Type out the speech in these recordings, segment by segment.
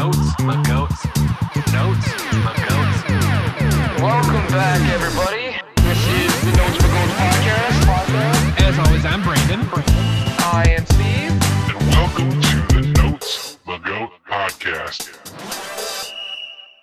Notes, my goats. Notes, my goats. Welcome back, everybody. This is the Notes for Gold podcast. As always, I'm Brandon. I am Steve. and welcome to the Notes McGotes podcast.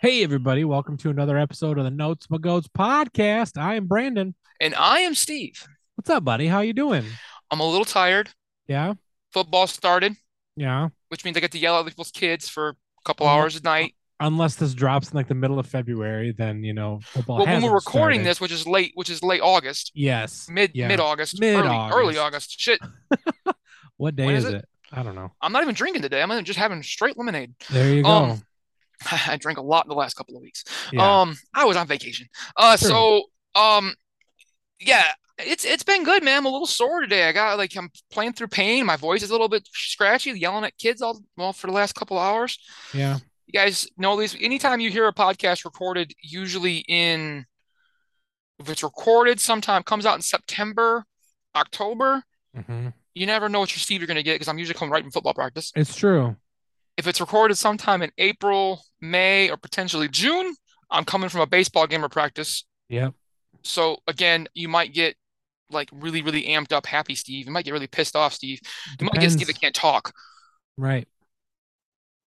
Hey, everybody. Welcome to another episode of the Notes McGotes podcast. I am Brandon. And I am Steve. What's up, buddy? How you doing? I'm a little tired. Yeah? Football started, Yeah. which means I get to yell at people's kids for a couple hours a night. Unless this drops in like the middle of February, then, you know, football Well, when we're recording started. this, which is late, which is late August, Yes. mid Yeah. mid August, early, Mid-August. early August. Shit, What day is is it? it? I don't know. I'm not even drinking today. I'm just having straight lemonade. There you go. Um, I drank a lot in the last couple of weeks. yeah. Um, I was on vacation. Uh, True. so um, yeah, it's it's been good, man. I'm a little sore today. I got like I'm playing through pain. My voice is a little bit scratchy, yelling at kids all well for the last couple hours. yeah. You guys know these. Anytime you hear a podcast recorded, usually in if it's recorded sometime comes out in September, October. hmm You never know what your Steve you're gonna get because I'm usually coming right from football practice. It's true. If it's recorded sometime in April, May, or potentially June, I'm coming from a baseball game or practice. Yep. So again, you might get like really, really amped up, happy Steve. You might get really pissed off, Steve. You might get Steve that can't talk. Right.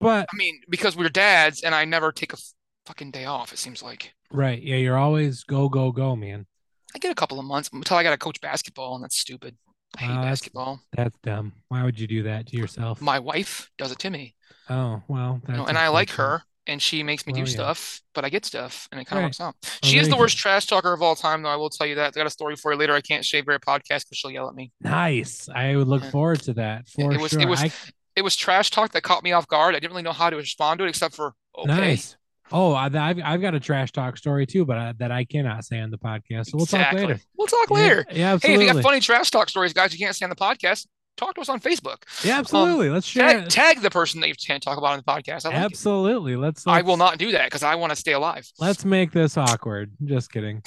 But, I mean, because we're dads and I never take a fucking day off, it seems like. right. Yeah. You're always go, go, go, man. I get a couple of months until I got to coach basketball, and that's stupid. I hate Uh, basketball. That's dumb. Why would you do that to yourself? My wife does it to me, oh, well. you know, and I like her, and she makes me Well, do oh, yeah. stuff, but I get stuff, and it kind of Right. works out. Well, She is the worst go. trash talker of all time, though. I will tell you that. I got a story for you later. I can't shave her podcast because she'll yell at me. Nice. I would look Yeah. forward to that for it was- it was I, It was trash talk that caught me off guard. I didn't really know how to respond to it except for okay. Nice. Oh, I, I've I've got a trash talk story too, but I, that I cannot say on the podcast. So we'll talk later. We'll talk later. Yeah, Hey, absolutely. if you got funny trash talk stories, guys, you can't say on the podcast, talk to us on Facebook. yeah, absolutely. Let's share. Tag, tag the person that you can't talk about on the podcast. I, like absolutely. Let's, I will not do that because I want to stay alive. Let's make this awkward. Just kidding.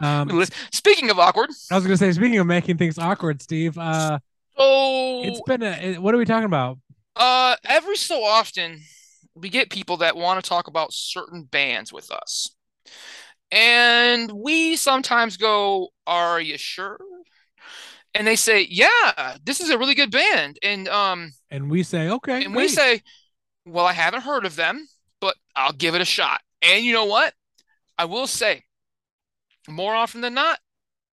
Um, Speaking of awkward, I was gonna say, speaking of making things awkward, Steve. Uh, so it's been a. What are we talking about? uh, every so often we get people that want to talk about certain bands with us, and we sometimes go, "Are you sure?" And they say, "Yeah, this is a really good band," and um. And we say, okay, And we say, well, I haven't heard of them, but I'll give it a shot. And you know what? I will say, more often than not,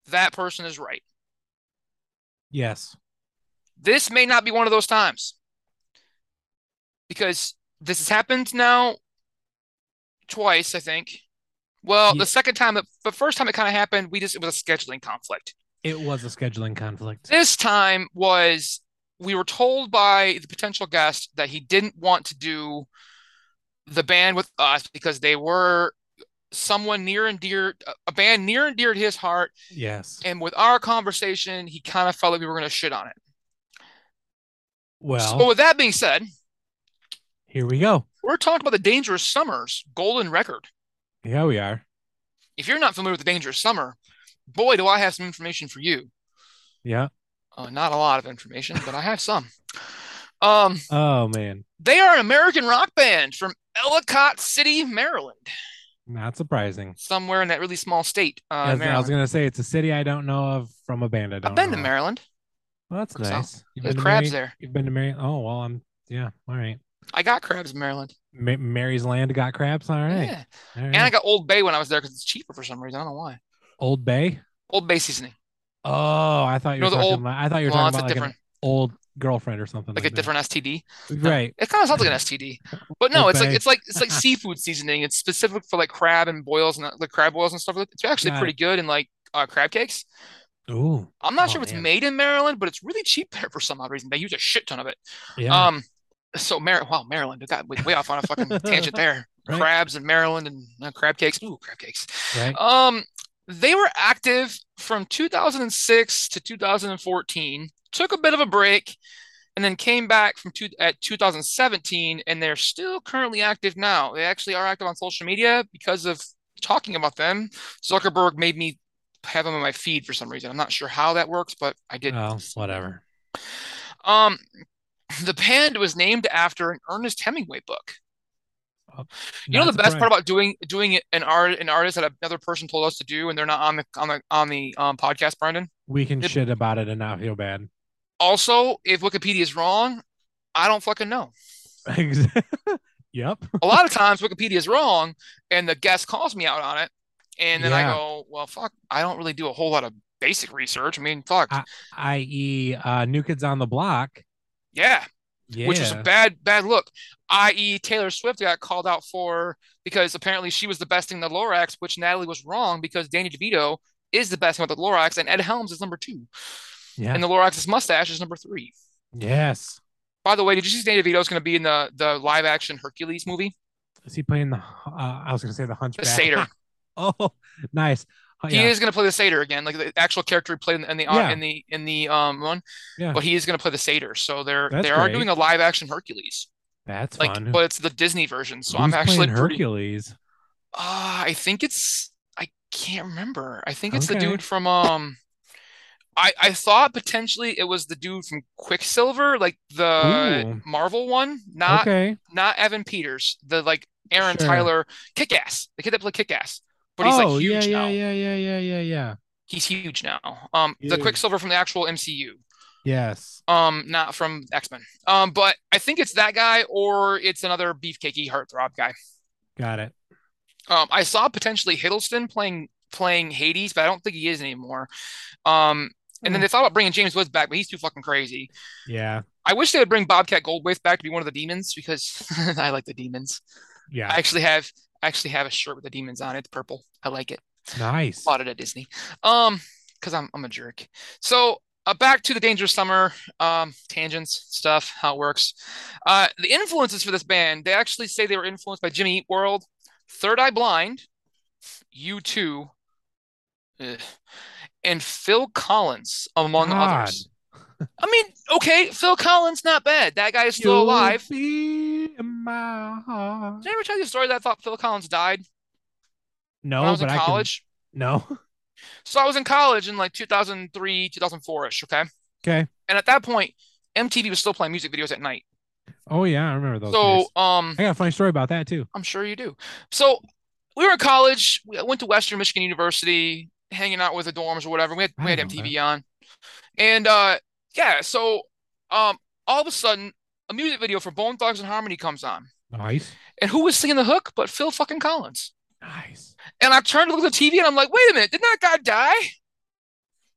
that person is right. yes, This may not be one of those times because this has happened now twice, I think. Well, Yeah. the second time, the first time it kind of happened, we just, it was a scheduling conflict. It was a scheduling conflict. This time was we were told by the potential guest that he didn't want to do the band with us because they were someone near and dear, a band near and dear to his heart. Yes. And with our conversation, he kind of felt like we were going to shit on it. Well, So with that being said, here we go. we're talking about the Dangerous Summer's Golden Record. Yeah, we are. If you're not familiar with the Dangerous Summer, boy, do I have some information for you. Yeah. Uh, not a lot of information, but I have some. Um, Oh man, They are an American rock band from Ellicott City, Maryland, not surprising. somewhere in that really small state. Uh, I was gonna say it's a city I don't know of from a band I don't I've been know to. Maryland. Well, that's So, nice. You've been to crabs Mary- there. You've been to Mary. Oh well, I'm. Yeah. All right. I got crabs in Maryland. Ma- Mary's Land got crabs. All right. Yeah. All right. And I got Old Bay when I was there because it's cheaper for some reason. I don't know why. Old Bay. Old Bay seasoning, Oh, I thought you No, were the talking old- about. I thought you were well, talking about like different, an old girlfriend or something like like, a different STD. that. No, Right. It kind of sounds like an STD, but no, it's like it's like it's like seafood seasoning. It's specific for like crab and boils and like crab boils and stuff. like. It's actually Got pretty good in like uh, crab cakes. Ooh. I'm not Oh, sure if it's made in Maryland, but it's really cheap there for some odd reason. They use a shit ton of it. Yeah. Um, so Mar wow, Maryland, we got way, way off on a fucking tangent there. Right. Crabs in Maryland and uh, crab cakes. Ooh, crab cakes. right. Um, they were active from 2006 to 2014. Took a bit of a break, and then came back from two, at 2017, and they're still currently active now. They actually are active on social media because of talking about them. Zuckerberg made me have them on my feed for some reason. I'm not sure how that works, but I did. Oh, whatever. Um, the band was named after an Ernest Hemingway book. You know the best part about doing doing it an art an artist that another person told us to do, and they're not on the on the on the um, podcast, Brendan. we can it- shit about it and not feel bad. Also, if Wikipedia is wrong, I don't fucking know. yep. A lot of times Wikipedia is wrong, and the guest calls me out on it, and then I go, "Well, fuck, I don't really do a whole lot of basic research. I mean, fuck, I- I.e., uh, New Kids on the Block. yeah." Yeah. which is a bad bad look. I.e., Taylor Swift got called out for because apparently she was the best thing in the Lorax, which Natalie was wrong because Danny DeVito is the best thing with the Lorax, and Ed Helms is number two, yeah. and the Lorax's mustache is number three. yes. By the way, did you see Danny DeVito is going to be in the the live action Hercules movie? Is he playing the? Uh, I was going to say the Hunchback. The satyr. oh, nice. Oh, He yeah. is going to play the satyr again, like the actual character he played in the, in the Yeah. in the in the um one. Yeah. But he is going to play the satyr, so they're That's they are great. doing a live action Hercules, That's like, fun. but it's the Disney version. So Who's I'm actually pretty. Hercules. Uh, I think it's I can't remember. I think it's the dude from um I I thought potentially it was the dude from Quicksilver, like the Ooh. Marvel one, not okay. not Evan Peters, the like Aaron Sure. Tyler Kick-Ass, the kid that played Kick-Ass. But he's oh like huge yeah, now. yeah, yeah, yeah, yeah, yeah. He's huge now. Um, the. Quicksilver from the actual MCU. Yes. Um, not from X-Men. Um, but I think it's that guy or it's another beefcakey heartthrob guy. Got it. Um, I saw potentially Hiddleston playing playing Hades, but I don't think he is anymore. Um, and then Hmm. they thought about bringing James Woods back, but he's too fucking crazy. Yeah. I wish they would bring Bobcat Goldthwait back to be one of the demons because I like the demons. Yeah. I actually have I actually have a shirt with the demons on it. It's purple. I like it. nice. Bought it at Disney. Um, because I'm I'm a jerk. So uh, back to the Dangerous Summer um tangents stuff, how it works. Uh, the influences for this band, they actually say they were influenced by Jimmy Eat World, Third Eye Blind, U2, ugh, and Phil Collins, among God. others. I mean, okay, Phil Collins, not bad. That guy is still You'll alive. be in my heart. Did I ever tell you the story that I thought Phil Collins died No, I was in but I can. college? No. So I was in college in like 2003, 2004-ish, okay? Okay. And at that point, MTV was still playing music videos at night. Oh yeah, I remember those. So, days. um, I got a funny story about that too. I'm sure you do. So we were in college. We went to Western Michigan University, hanging out with the dorms or whatever. We had I we had MTV on, and uh, yeah. So um, all of a sudden, a music video for Bone Thugs and Harmony comes on, Nice. and who was singing the hook but Phil fucking Collins? Nice. And I turned to look at the TV, and I'm like, wait a minute, didn't that guy die?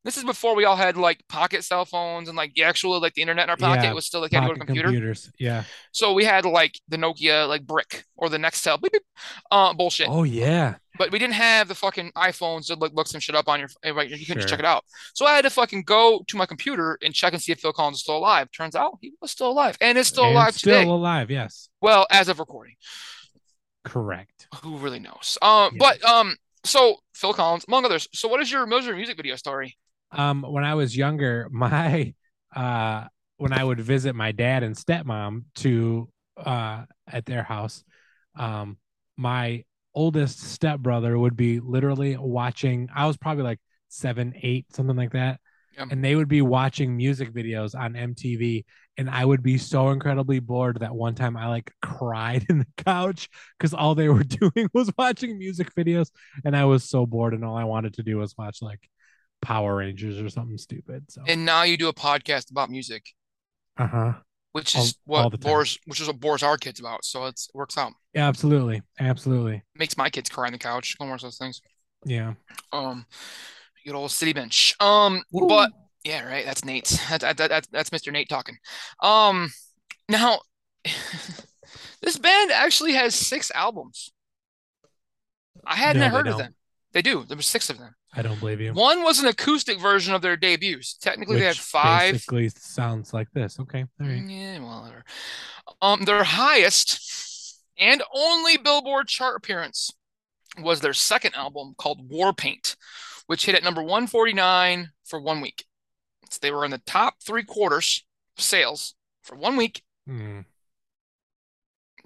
This is before we all had like pocket cell phones and like the actual like the internet in our pocket. Yeah, It was still like had to go to computer. computers. Yeah. So we had like the Nokia like brick or the Nextel beep, beep, uh, bullshit. Oh yeah. But we didn't have the fucking iPhones to look, look some shit up on your eh, right. You couldn't just Sure. check it out. So I had to fucking go to my computer and check and see if Phil Collins is still alive. Turns out he was still alive and is still And alive still today. alive. Yes. Well, as of recording, Correct. who really knows? Um, Yeah. but um, so Phil Collins, among others. So what is your your music video story? Um, when I was younger, my uh, when I would visit my dad and stepmom to uh at their house, um, my oldest stepbrother would be literally watching. I was probably like seven, eight, something like that. Yeah. And they would be watching music videos on MTV, and I would be so incredibly bored that one time I like cried in the couch because all they were doing was watching music videos, and I was so bored, and all I wanted to do was watch like Power Rangers or something stupid. So, And now you do a podcast about music, uh huh, which is all what time. bores, which is what bores our kids about. So it's, it works out. yeah, absolutely, absolutely, Makes my kids cry on the couch. Don't watch those things. yeah. Um, good old city bench. Um, Woo. but yeah, right. That's Nate. That's that, that, that's Mr. Nate talking. Um, now this band actually has six albums. I hadn't No, heard of them. They do. There were six of them. I don't believe you. One was an acoustic version of their debuts. Technically, they had Which five. Basically, sounds like this. Okay, all right. Yeah, well, whatever. Um, their highest and only Billboard chart appearance was their second album called War Paint, which hit at number 149 for one week. So they were in the top three quarters of sales for one week, Hmm.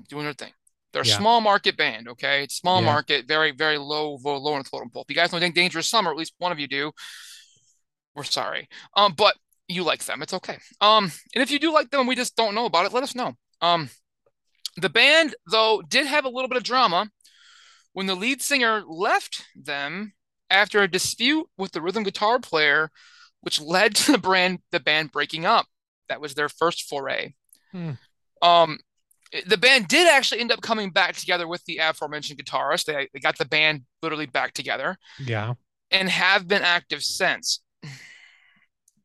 doing their thing. They're a small market band, okay? It's small Yeah. market, very, very low, low, low on the totem pole. If you guys don't think Dangerous Summer, at least one of you do, we're sorry. Um, but you like them, it's okay. Um, and if you do like them, we just don't know about it, let us know. Um, The band, though, did have a little bit of drama when the lead singer left them after a dispute with the rhythm guitar player, which led to the brand the band breaking up. That was their first foray. Hmm. Um, the band did actually end up coming back together with the aforementioned guitarist. They, they got the band literally back together Yeah. and have been active since.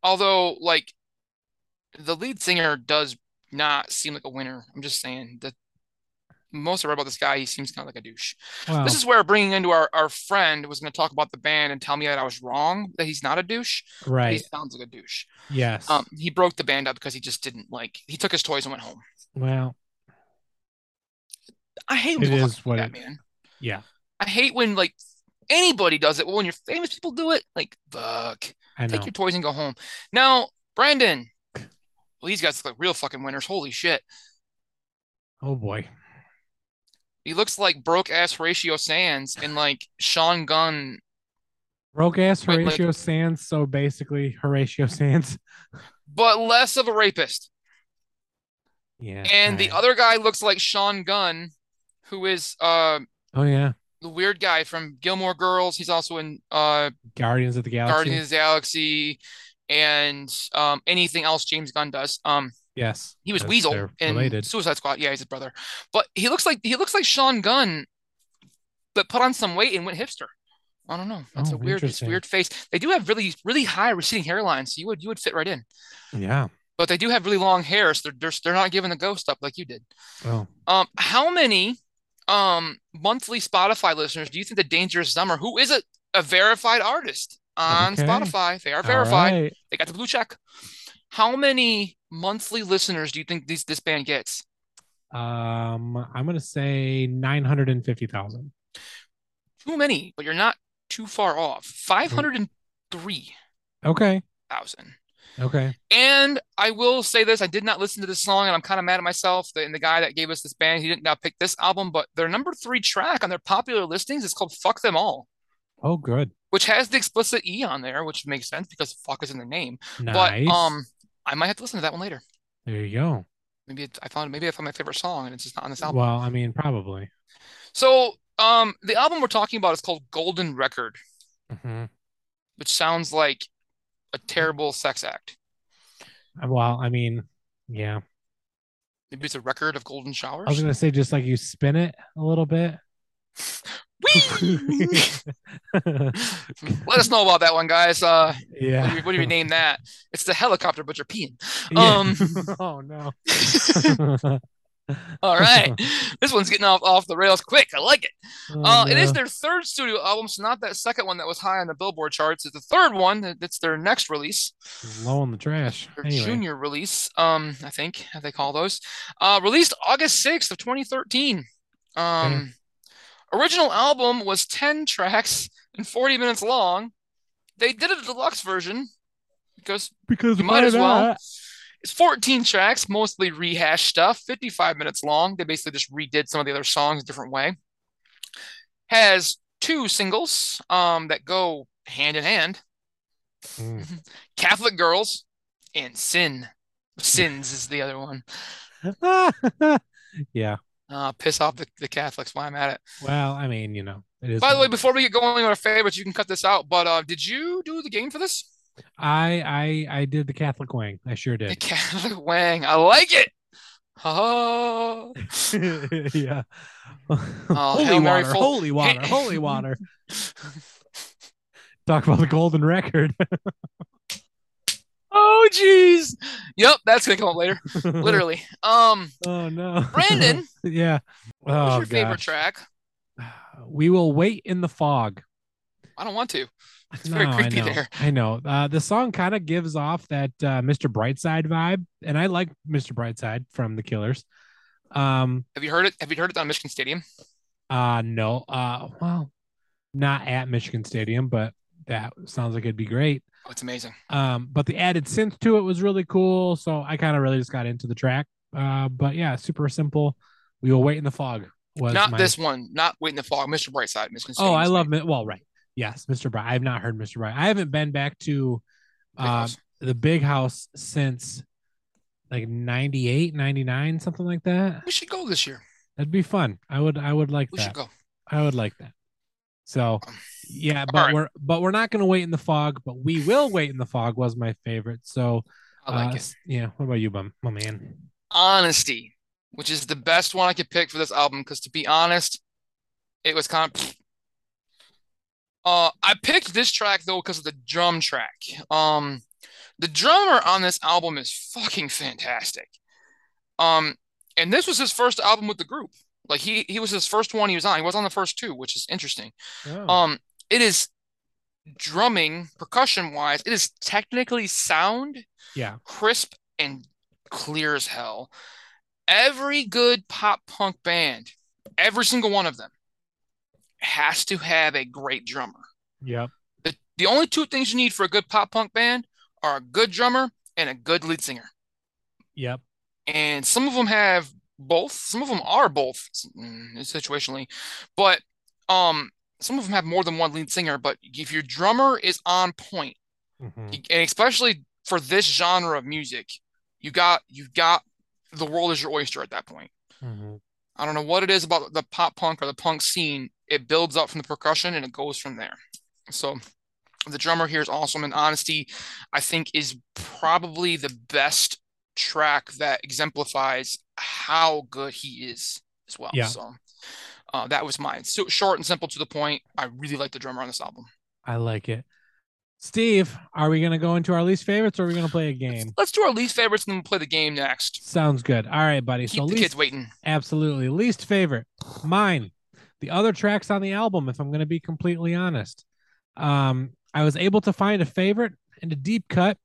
Although, like, the lead singer does not seem like a winner. I'm just saying that most I read about this guy, he seems kind of like a douche. Well, This is where bringing into our, our friend was going to talk about the band and tell me that I was wrong, that he's not a douche. Right. He sounds like a douche. Yes. Um, he broke the band up because he just didn't like, he took his toys and went home. well, I hate when It is what that, it- man. yeah. I hate when like anybody does it. But when your famous people do it, like fuck, I know. take your toys and go home. Now, Brandon, well, these guys look like real fucking winners. Holy shit, Oh boy. he looks like broke ass Horatio Sanz and like Sean Gunn, Broke ass Wait, like- Horatio Sanz. So basically, Horatio Sanz. but less of a rapist. Yeah. And the other guy looks like Sean Gunn, who is uh Oh yeah. the weird guy from Gilmore Girls. He's also in uh Guardians of the Galaxy. Guardians of the Galaxy and um anything else James Gunn does. Um Yes. He was Weasel in related. Suicide Squad. Yeah, he's his brother. But he looks like he looks like Sean Gunn, but put on some weight and went hipster. I don't know. That's Oh, a weird, it's weird face. They do have really, really high receding hairlines, so you would you would fit right in. Yeah. But they do have really long hair, so they're they're, they're not giving the ghost up like you did. Oh. Um, how many um monthly Spotify listeners do you think the Dangerous Summer, who is a, a verified artist on Okay. Spotify, they are verified. right. They got the blue check. How many monthly listeners do you think these this band gets? Um, I'm gonna say nine hundred and fifty thousand. Too many, but you're not too far off. Five hundred and three. Okay. Okay. And I will say this, I did not listen to this song and I'm kind of mad at myself that and the guy that gave us this band, he didn't now pick this album, but their number three track on their popular listings is called Fuck Them All, Oh, good. which has the explicit E on there, which makes sense because fuck is in the name. Nice. But um I might have to listen to that one later. there you go. Maybe it, I found maybe I found my favorite song and it's just not on this album. Well, I mean, probably. So um the album we're talking about is called Golden Record, Mhm. which sounds like a terrible sex act. Well, I mean, yeah. Maybe it's a record of golden showers. I was gonna say just like you spin it a little bit. Let us know about that one, guys. Uh, what, do yeah. you, what do you name that? It's the helicopter, but you're peeing. Yeah. Um, oh no. all right, this one's getting off off the rails quick. I like it. Oh, Uh, it is their third studio album, so not that second one that was high on the Billboard charts. It's the third one. That's their next release, low in the trash. their Anyway. junior release. Um, I think they call those. Uh, released August sixth of 2013. Um, original album was 10 tracks and 40 minutes long. They did a deluxe version because Because You might as well. not? It's 14 tracks, mostly rehash stuff, 55 minutes long. They basically just redid some of the other songs a different way. Has two singles um, that go hand in hand Mm. Catholic Girls and Sin. Sins is the other one. yeah. Uh, piss off the, the Catholics while I'm at it. Well, I mean, you know, it is. By the way, before we get going with our favorites, you can cut this out. But uh, did you do the game for this? I I I did the Catholic wang. I sure did. The. Catholic Wang. I like it. Oh. yeah. Oh, holy water, full- holy water, holy water. Talk about the golden record. Oh, jeez. Yep, that's gonna come up later. Literally. Um, oh no. Brandon, yeah. what's Oh your favorite track? We will wait in the fog. I don't want to. It's no, very I know. there. I know. Uh, the song kind of gives off that uh, Mr. Brightside vibe, and I like Mr. Brightside from The Killers. Um, Have you heard it? Have you heard it on Michigan Stadium? uh, no, uh, well, not at Michigan Stadium, but that sounds like it'd be great. Oh, it's amazing. Um, but the added synth to it was really cool, so I kind of really just got into the track. Uh, but yeah, super simple. We will wait in the fog. Was Not my- this one. Not Wait in the Fog. Mr. Brightside. Michigan Oh, I love it. Well, right. Yes, Mr. Bright. I have not heard Mr. Bright. I haven't been back to uh, the big house since like 98, 99, something like that. We should go this year. That'd be fun. I would I would like We that. should go. I would like that. So Um, yeah, but right. we're but we're not gonna wait in the fog, but we will wait in the fog was my favorite. So I like uh, it. yeah, what about you, my, my man? Honesty, which is the best one I could pick for this album, because to be honest, it was kind of. Uh, I picked this track though because of the drum track. Um, the drummer on this album is fucking fantastic. Um, and this was his first album with the group. Like he he was his first one he was on. He was on the first two, which is interesting. Oh, Um, it is drumming, percussion wise, it is technically sound, yeah, crisp, and clear as hell. Every good pop punk band, every single one of them, has to have a great drummer. Yeah. The, the only two things you need for a good pop punk band are a good drummer and a good lead singer. yep, And some of them have both. Some of them are both mm, situationally, but um, some of them have more than one lead singer. But if your drummer is on point, mhm, and especially for this genre of music, you got you got the world is your oyster at that point. mhm. I don't know what it is about the pop punk or the punk scene. It builds up from the percussion and it goes from there. So the drummer here is awesome. And Honesty, I think, is probably the best track that exemplifies how good he is as well. Yeah. So uh, that was mine. So short and simple to the point. I really like the drummer on this album. I like it. Steve, are we gonna go into our least favorites or are we gonna play a game? Let's do our least favorites and then we'll play the game next. Sounds good. All right, buddy. Keep so the least kids waiting. Absolutely. Least favorite. Mine. The other tracks on the album, if I'm going to be completely honest. Um, I was able to find a favorite and a deep cut.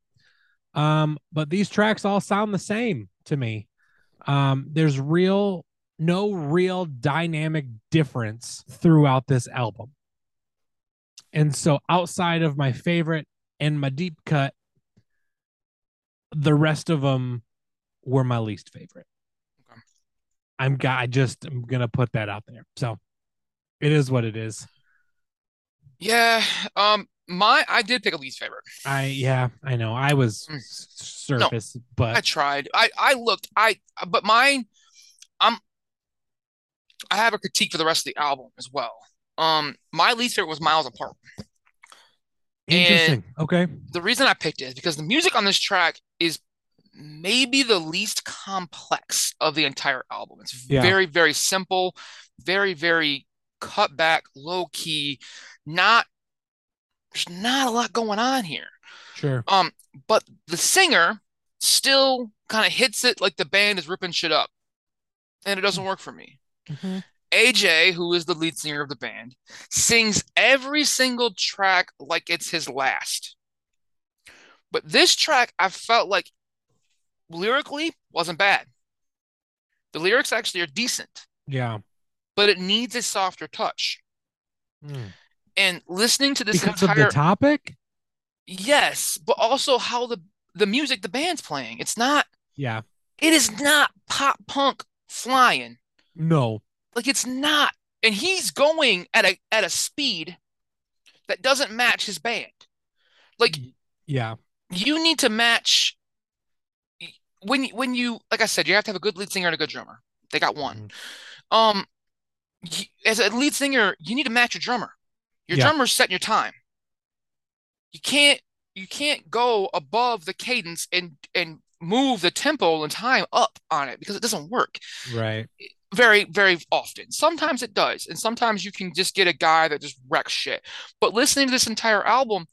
Um, but these tracks all sound the same to me. Um, there's real no real dynamic difference throughout this album. And so outside of my favorite and my deep cut, the rest of them were my least favorite. Okay. I'm I just I'm gonna put that out there. So it is what it is. Yeah. Um, my I did pick a least favorite. I yeah, I know. I was Mm. surface, I but I tried. I I looked. I but mine. I'm. I have a critique for the rest of the album as well. Um, my least favorite was Miles Apart. interesting. okay. The reason I picked it is because the music on this track is maybe the least complex of the entire album. It's Yeah. very very simple, very very cut back, low key. Not there's not a lot going on here. Sure. Um, but the singer still kind of hits it like the band is ripping shit up, and it doesn't work for me. Mhm. AJ, who is the lead singer of the band, sings every single track like it's his last. But this track, I felt like lyrically wasn't bad. The lyrics actually are decent, Yeah. But it needs a softer touch. Mm. And listening to this Because entire of the topic? yes, but also how the the music the band's playing. It's not Yeah. It is not pop punk flying. No. Like it's not. And he's going at a at a speed that doesn't match his band. Like Yeah. you need to match when when you like I said, you have to have a good lead singer and a good drummer. They got one. Um y- as a lead singer, you need to match your drummer. Your Yeah. drummer's setting your time. You can't you can't go above the cadence and and move the tempo and time up on it because it doesn't work Right. very very often sometimes it does and sometimes you can just get a guy that just wrecks shit but listening to this entire album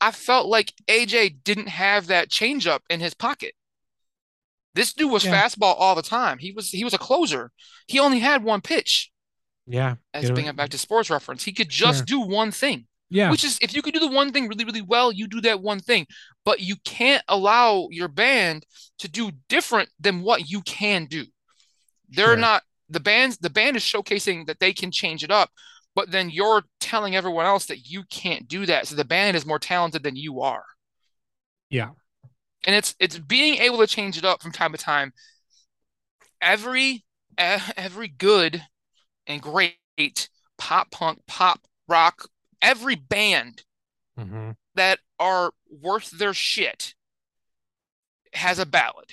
i felt like aj didn't have that changeup in his pocket this dude was Yeah. fastball all the time he was he was a closer he only had one pitch Yeah. as bringing back to sports reference he could just do one thing Yeah. which is if you could do the one thing really really well you do that one thing but you can't allow your band to do different than what you can do they're Sure. not the band's the band is showcasing that they can change it up but then you're telling everyone else that you can't do that so the band is more talented than you are Yeah. and it's it's being able to change it up from time to time every every good and great pop punk pop rock every band hmm that are worth their shit has a ballad,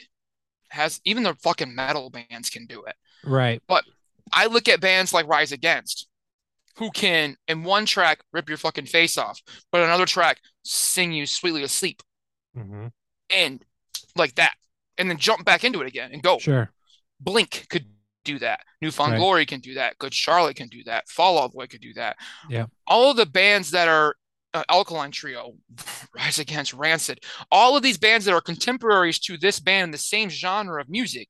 has even the fucking metal bands can do it. Right. But I look at bands like Rise Against, who can in one track rip your fucking face off, but another track sing you sweetly asleep hmm and like that, and then jump back into it again and go. Sure. Blink could do that. Newfound Right. Glory can do that. Good Charlotte can do that. Fall Out Boy could do that. Yeah. All of the bands that are uh, Alkaline Trio, Rise Against, Rancid, all of these bands that are contemporaries to this band in the same genre of music.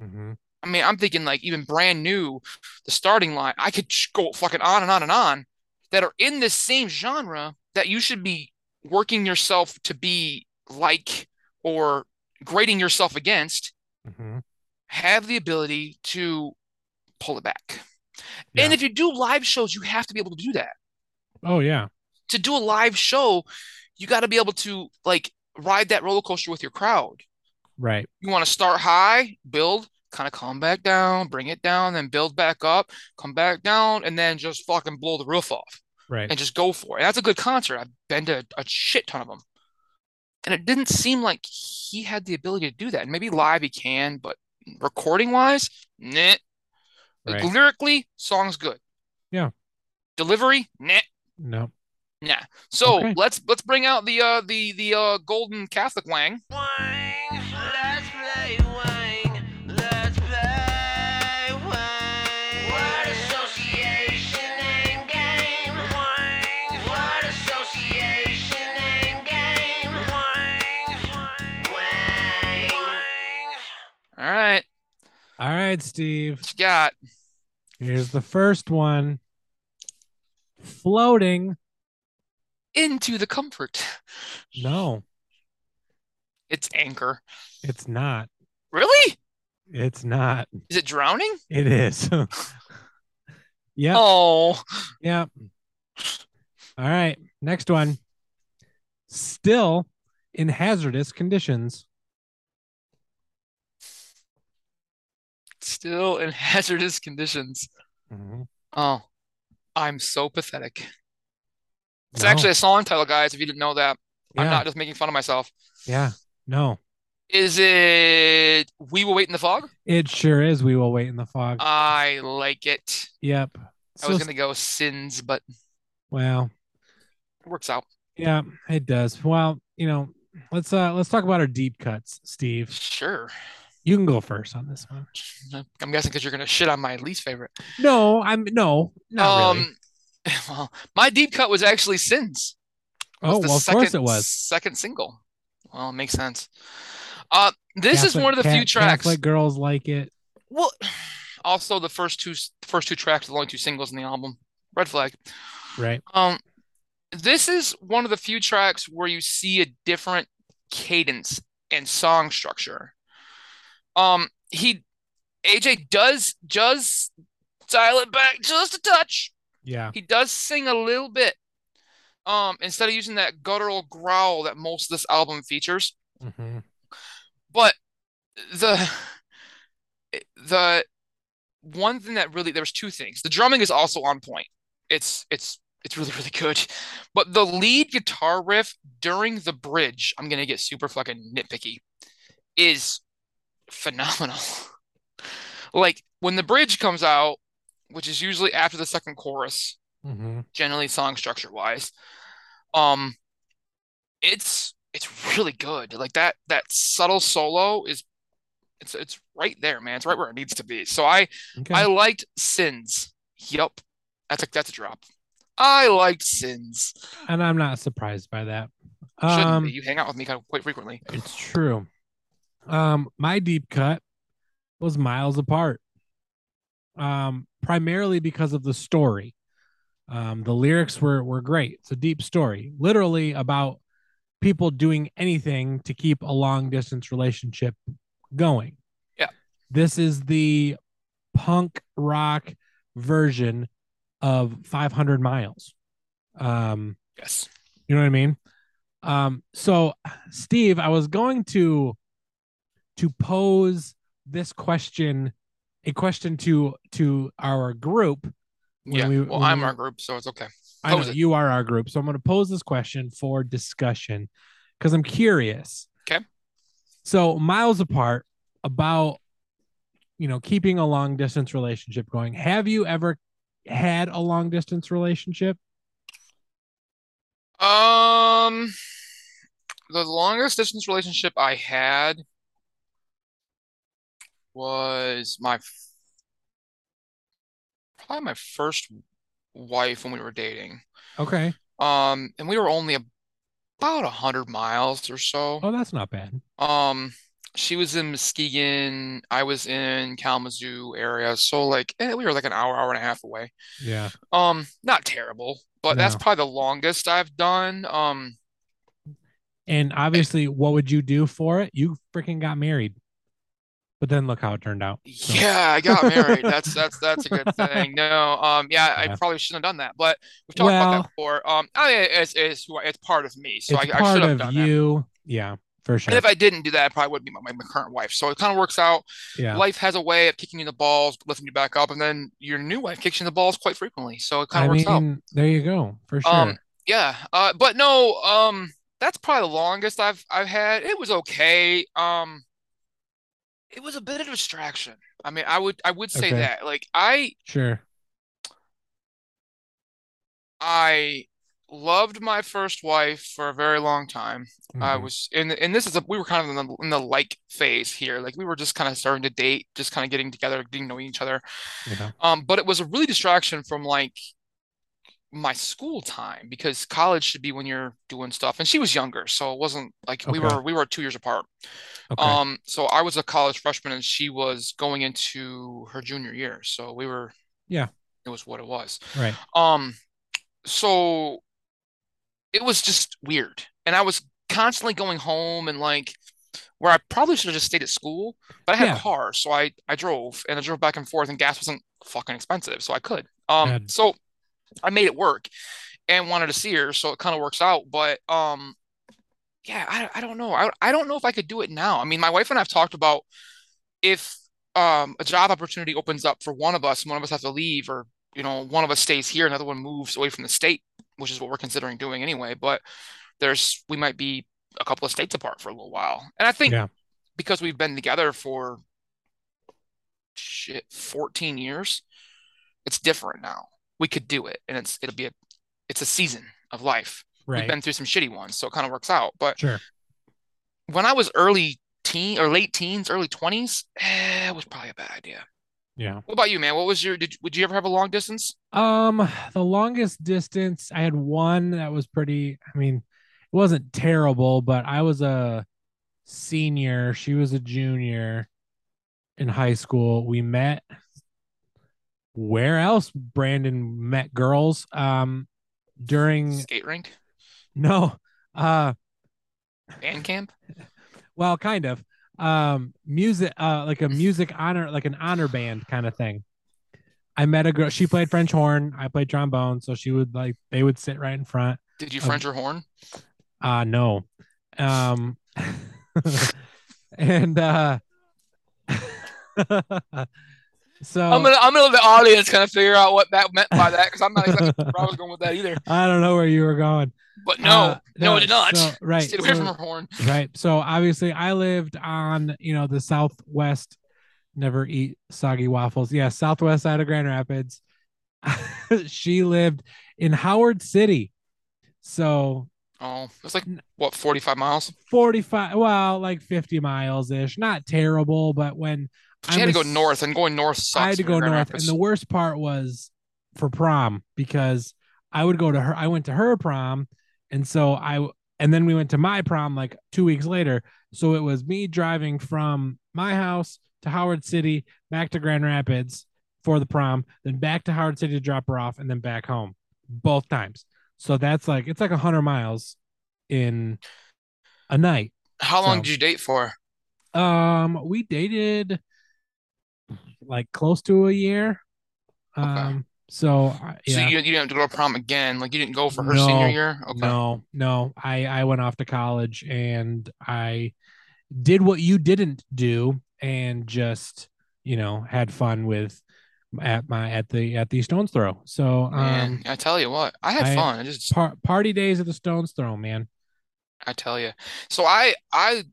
hmm I mean, I'm thinking like even brand new, the starting line. I could go fucking on and on and on that are in this same genre that you should be working yourself to be like or grading yourself against hmm have the ability to pull it back. Yeah. And if you do live shows, you have to be able to do that. Oh yeah. To do a live show, you got to be able to like ride that roller coaster with your crowd. Right. You want to start high, build, kind of come back down, bring it down, then build back up, come back down, and then just fucking blow the roof off Right. and just go for it. And that's a good concert. I've been to a shit ton of them. And it didn't seem like he had the ability to do that. And maybe live he can, but recording wise, nah. Like Right. lyrically, song's good. Yeah. Delivery, nah, No. nah. So Okay. let's let's bring out the uh the the uh golden Catholic wang. Wang, All right, Steve. what you got? Here's the first one. Floating. Into the comfort. No, It's anchor. it's not. Really? It's not. Is it drowning? It is. yep. Oh, Yep. All right. Next one. Still in hazardous conditions. Still in hazardous conditions. Mhm. Oh, I'm so pathetic. It's No. actually a song title, guys, if you didn't know that. I'm not just making fun of myself. Yeah. No. Is it We Will Wait in the Fog? It sure is. We will wait in the fog. I like it. yep. I was gonna go Sins, but well, it works out. yeah, it does. Well, you know, let's uh let's talk about our deep cuts, Steve. Sure. You can go first on this one. I'm guessing because you're gonna shit on my least favorite. No, I'm no, not really. um, well, my deep cut was actually Sins. Oh, the well, of course second- it was. Second single. Well, it makes sense. Uh, this is one of the few tracks. Catholic girls like it. Well, also the first two first two tracks are the only two singles in the album. Red Flag. Right. Um, this is one of the few tracks where you see a different cadence and song structure. Um, he AJ does does dial it back just a touch. Yeah. He does sing a little bit. Um, instead of using that guttural growl that most of this album features. hmm But the the one thing that really there's two things. The drumming is also on point. It's it's it's really really good. But the lead guitar riff during the bridge, I'm gonna get super fucking nitpicky, is phenomenal. Like when the bridge comes out, which is usually after the second chorus, hmm generally song structure wise. Um, it's it's really good. Like that that subtle solo is it's it's right there, man. It's right where it needs to be. So I Okay. I liked Sins. Yep. that's a that's a drop. I liked Sins. and I'm not surprised by that. Shouldn't Um, be. You hang out with me kind of quite frequently. It's true. Um, my deep cut was miles apart. Um, primarily because of the story. Um, the lyrics were were great. It's a deep story, literally about people doing anything to keep a long distance relationship going. Yeah. This is the punk rock version of 500 miles. Um, Yes. you know what I mean? Um, so Steve, I was going to to pose this question, a question to to our group. Yeah. we- well, I'm we- our group, so it's okay. I know it. you are our group, so I'm going to pose this question for discussion because I'm curious. Okay. So miles apart, about you know keeping a long distance relationship going. Have you ever had a long distance relationship? Um, the longest distance relationship I had was my probably my first wife when we were dating. Okay. Um, and we were only about a hundred miles or so. Oh, that's not bad. Um, she was in Muskegon, I was in Kalamazoo area, so like eh, we were like an hour, hour and a half away. Yeah. Um, not terrible, but that's probably the longest I've done. Um, And obviously, what would you do for it? You freaking got married. But then look how it turned out. So, yeah, I got married. That's that's that's a good thing. No, um, yeah, I probably shouldn't have done that, but we've talked about that before. Um, I mean, it's it's it's part of me, so I, it's I part should have of done that. you. Yeah, for sure. And if I didn't do that, I probably wouldn't be my, my current wife. So it kind of works out. Yeah. Life has a way of kicking you in the balls, lifting you back up, and then your new wife kicks you in the balls quite frequently. So it kind I of works out. there you go. For sure. Um, yeah, uh, but no, um, that's probably the longest I've I've had. It was okay. Um, it was a bit of a distraction. I mean, I would I would say Okay. that. Like I Sure. I loved my first wife for a very long time. I Mhm. was in and this is a we were kind of in the in the like phase here. Like we were just kind of starting to date, just kind of getting together, getting to know each other. Yeah. Um, but it was a really distraction from like my school time because college should be when you're doing stuff. And she was younger, so it wasn't like we were we were two years apart. Okay. Um, so I was a college freshman and she was going into her junior year. So we were Yeah. it was what it was. right. Um, so it was just weird. And I was constantly going home and like where I probably should have just stayed at school, but I had Yeah. a car, so I I drove and I drove back and forth and gas wasn't fucking expensive, so I could. Um, Good. so I made it work and wanted to see her, so it kind of works out. But um, yeah, I I don't know. I I don't know if I could do it now. I mean, my wife and I have talked about if um a job opportunity opens up for one of us and one of us has to leave or you know one of us stays here another one moves away from the state which is what we're considering doing anyway but there's we might be a couple of states apart for a little while and i think Yeah. because we've been together for shit 14 years it's different now we could do it and it's it'll be a it's a season of life we've been through some shitty ones so it kind of works out but Sure. when i was early teen or late teens early 20s eh, it was probably a bad idea Yeah. what about you, man? What was your did would you ever have a long distance? Um, the longest distance I had one that was pretty, I mean, it wasn't terrible, but I was a senior, she was a junior in high school. We met where else Brandon met girls um during Skate rink, no uh band camp. well kind of um music uh like a music honor like an honor band kind of thing i met a girl she played french horn i played trombone so she would like they would sit right in front Did you French your horn? uh no um and uh so I'm gonna I'm gonna let the audience kind of figure out what that meant by that because I'm not exactly where I was going with that either. i don't know where you were going But no, Uh, no, it did not. so- right Stayed away so- from her horn. right so obviously i lived on you know the southwest never eat soggy waffles yeah southwest side of grand rapids she lived in howard city so Oh, it's like what 45 miles. 45 well like 50 miles ish not terrible but when She had to go I'm a s- north, and going north sucks. i had to go Grand north Rapids. and the worst part was for prom because i would go to her i went to her prom and so i and then we went to my prom like two weeks later so it was me driving from my house to howard city back to grand rapids for the prom then back to howard city to drop her off and then back home both times so that's like it's like a 100 miles in a night How long so- did you date for? um we dated like close to a year Okay. um so I- So you, you didn't have to go to prom again. Like you didn't go for her No, senior year. Okay. no no i i went off to college and i did what you didn't do and just you know had fun with at my at the at the stones throw so Man, um I tell you what, I had I- fun. I just par- party days at the stones throw man I tell you. So I I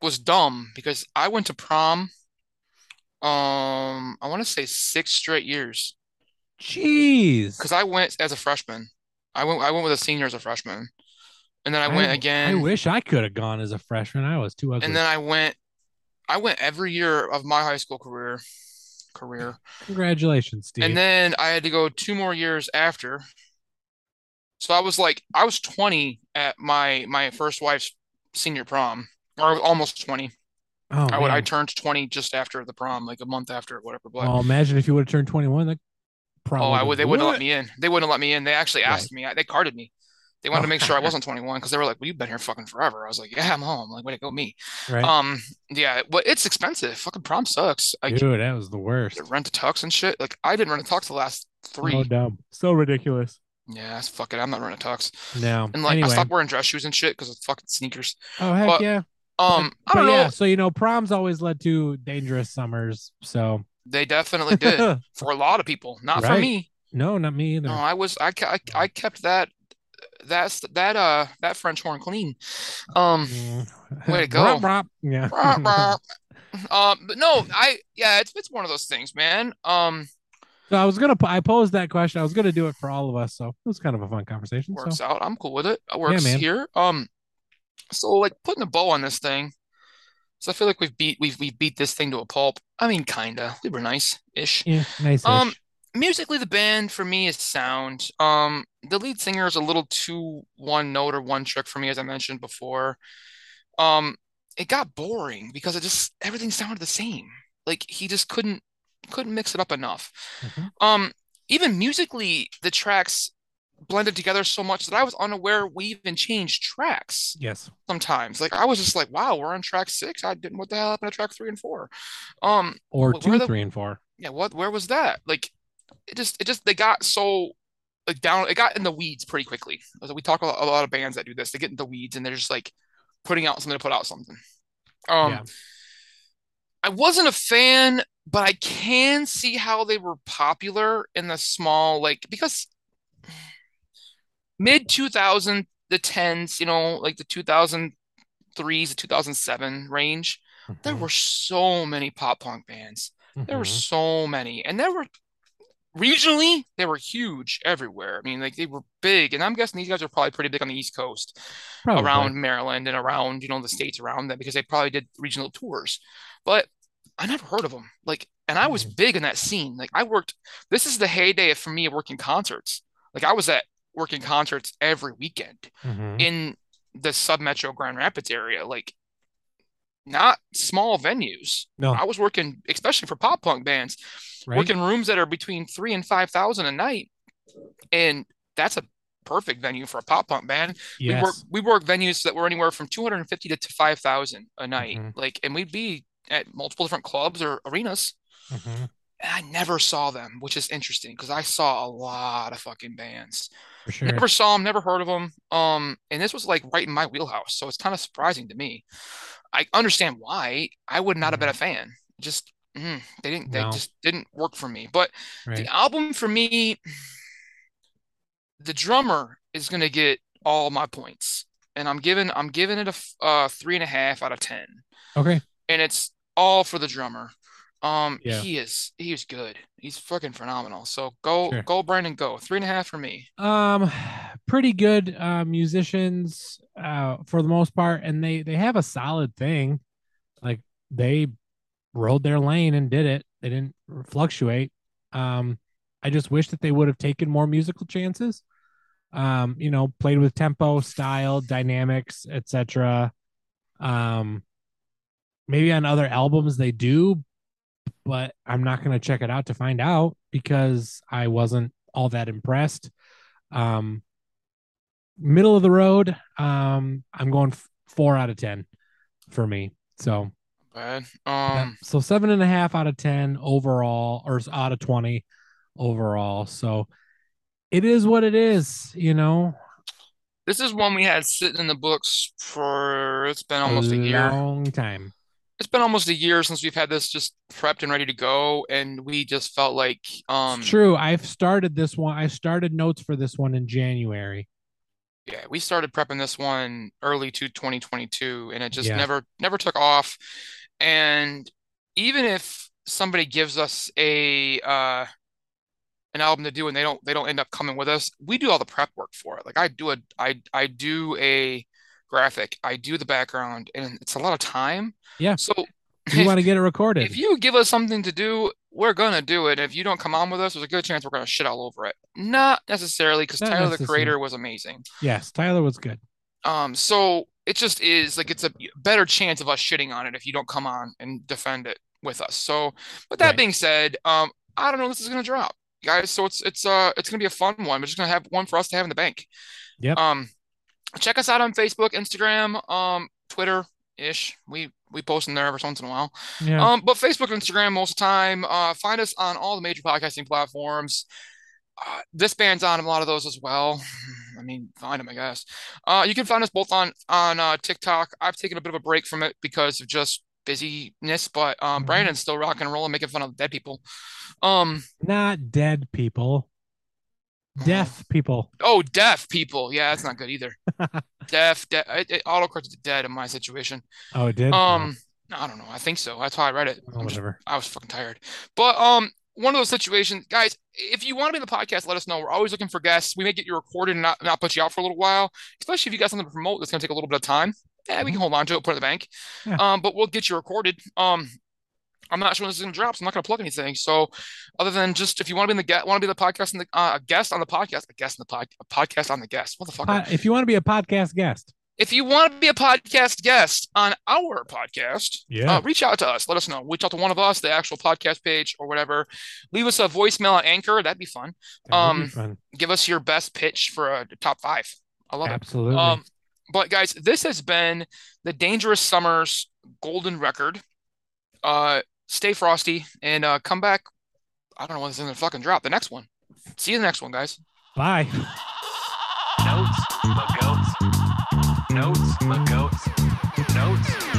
was dumb because I went to prom. Um, I want to say six straight years Jeez. because I went as a freshman. I went I went with a senior as a freshman, and then I went again. I wish I could have gone as a freshman. I was too ugly. and then I went. I went every year of my high school career. Career. Congratulations, Steve. And then I had to go two more years after. So I was like, I was 20 at my my first wife's senior prom, or almost 20. Oh, I would I turned 20 just after the prom, like a month after, whatever. But Oh, imagine if you would have turned 21. That probably oh, I would. They wouldn't What? let me in. They wouldn't let me in. They actually Right. asked me. They carded me. They wanted Oh. to make sure I wasn't 21 because they were like, "Well, you've been here fucking forever." I was like, "Yeah, I'm home." Like, way to go, me. Right. Um, yeah, but it's expensive. Fucking prom sucks. Like, Dude, that was the worst. rent a tux and shit. Like, I didn't rent a tux the last three. So dumb. So ridiculous. Yeah, fuck it. I'm not running a tux. No. And like anyway. I stopped wearing dress shoes and shit because of fucking sneakers. Oh, heck but- yeah. Um, I don't but know. Yeah, so, you know, proms always led to dangerous summers. So, They definitely did for a lot of people, not for me. no, not me either. No, I was I, I I kept that that's that uh that French horn clean. Um, Mm. way to go. Yeah. um, but no, I yeah, it's it's one of those things, man. Um, so I was to, I posed that question. I was to do it for all of us. So it was kind of a fun conversation. works So, out. I'm cool with it. It works man. here. Um, so like putting a bow on this thing. So I feel like we've beat we've we beat this thing to a pulp. I mean, kinda. We were nice-ish. yeah, nice. Um, musically, the band for me is sound. Um, the lead singer is a little too one note or one trick for me, as I mentioned before. Um, it got boring because it just everything sounded the same. Like he just couldn't couldn't mix it up enough. Mhm. Um, even musically, the tracks blended together so much that I was unaware we even changed tracks yes. sometimes. Like I was just like, wow, we're on track six. I didn't what the hell happened to track three and four? Um, Or two, the- three, and four. yeah, what where was that? Like it just it just they got so like down it got in the weeds pretty quickly. So we talk about a lot of bands that do this. They get in the weeds and they're just like putting out something to put out something. Um Yeah. I wasn't a fan, but I can see how they were popular in the small like because mid 2000 the 10s, you know, like the 2003s to 2007 range, there Mhm. were so many pop punk bands. There were Mhm. so many, and there were regionally they were huge everywhere. I mean, like they were big, and I'm guessing these guys are probably pretty big on the East Coast, Probably. around Maryland and around you know the states around them because they probably did regional tours. But I never heard of them. Like, and I was Mhm. big in that scene. Like, I worked. This is the heyday for me of working concerts. Like, I was at working concerts every weekend Mhm. in the sub metro Grand Rapids area. Like, not small venues. No. I was working, especially for pop punk bands, Right? working rooms that are between three and five thousand a night, and that's a perfect venue for a pop punk band. We work Yes. we work venues that were anywhere from two hundred and fifty to five thousand a night, Mhm. like, and we'd be at multiple different clubs or arenas. Mhm. And I never saw them, which is interesting because I saw a lot of fucking bands. For sure. Never saw them, never heard of them. Um, and this was like right in my wheelhouse, so it's kind of surprising to me. I understand why. I would not have been a fan. Just mm, they didn't. They No. just didn't work for me. But Right. the album for me, the drummer is gonna get all my points, and I'm giving I'm giving it a uh, three and a half out of ten, Okay. and it's all for the drummer. Um, Yeah. he is he is good. He's fucking phenomenal. So go Sure. go Brandon, go three and a half for me. Um, pretty good uh, musicians uh, for the most part, and they they have a solid thing. Like they rode their lane and did it. They didn't fluctuate. Um, I just wish that they would have taken more musical chances. Um, you know, played with tempo, style, dynamics, etc. Um, maybe on other albums they do, but I'm not going to check it out to find out because I wasn't all that impressed. Um, middle of the road. Um, I'm going f- four out of ten for me. So Bad. Um, so seven and a half out of ten overall, or out of twenty overall. So it is what it is, you know. this is one we had sitting in the books for it's been almost a year. long time. It's been almost a year since we've had this just prepped and ready to go, and we just felt like um It's true. I've started this one. I started notes for this one in January. Yeah, we started prepping this one early to 2022 and it just Yeah. never never took off. And even if somebody gives us a uh an album to do and they don't they don't end up coming with us, we do all the prep work for it. Like I do a I I do a graphic, I do the background, and it's a lot of time. Yeah. So You want to get it recorded. if you give us something to do, we're gonna do it. If you don't come on with us, there's a good chance we're gonna shit all over it. Not necessarily because Tyler the. Creator was amazing. yes, Tyler was good. Um, so it just is like it's a better chance of us shitting on it if you don't come on and defend it with us. So, with that Right. being said, um, I don't know this is gonna drop, guys. So it's it's uh it's gonna be a fun one. We're just gonna have one for us to have in the bank. Yeah. Um, check us out on Facebook, Instagram, um, Twitter ish. We we post in there every once in a while. Yeah. Um, but Facebook, Instagram most of the time. Uh, find us on all the major podcasting platforms. Uh, this band's on a lot of those as well. I mean, find them, I guess. Uh, you can find us both on on uh, TikTok. I've taken a bit of a break from it because of just busyness, but um, Mhm. Brandon's still rocking and rolling, making fun of dead people. Um, Not dead people. Deaf people. oh, deaf people. Yeah, that's not good either. deaf, deaf. It, it autocorrected to dead in my situation. Oh, it did. Um, I don't know. I think so. That's how I read it. Oh, I'm just whatever. I was fucking tired. But um, one of those situations, guys. If you want to be in the podcast, let us know. We're always looking for guests. We may get you recorded and not, not put you out for a little while, especially if you got something to promote that's gonna take a little bit of time. Yeah, we can hold on to it, put it in the bank. Yeah. Um, but we'll get you recorded. Um, I'm not sure when this is gonna drop, so I'm not gonna plug anything. So, other than just if you want to be in the get, want to be the podcast and the uh, guest on the podcast, a guest in the pod, a podcast on the guest. What the fuck? Po- if you want to be a podcast guest, If you want to be a podcast guest on our podcast, Yeah. uh, reach out to us. Let us know. Reach out to one of us, the actual podcast page or whatever. Leave us a voicemail on Anchor. That'd be fun. that would be um, fun. Give us your best pitch for a top five. I love absolutely. it. Um, but guys, this has been the Dangerous Summer's Golden Record. Uh, stay frosty and uh, come back. I don't know when this is gonna fucking drop. The next one. See you in the next one, guys. Bye. Notes, my goats. Notes, my goats. Notes,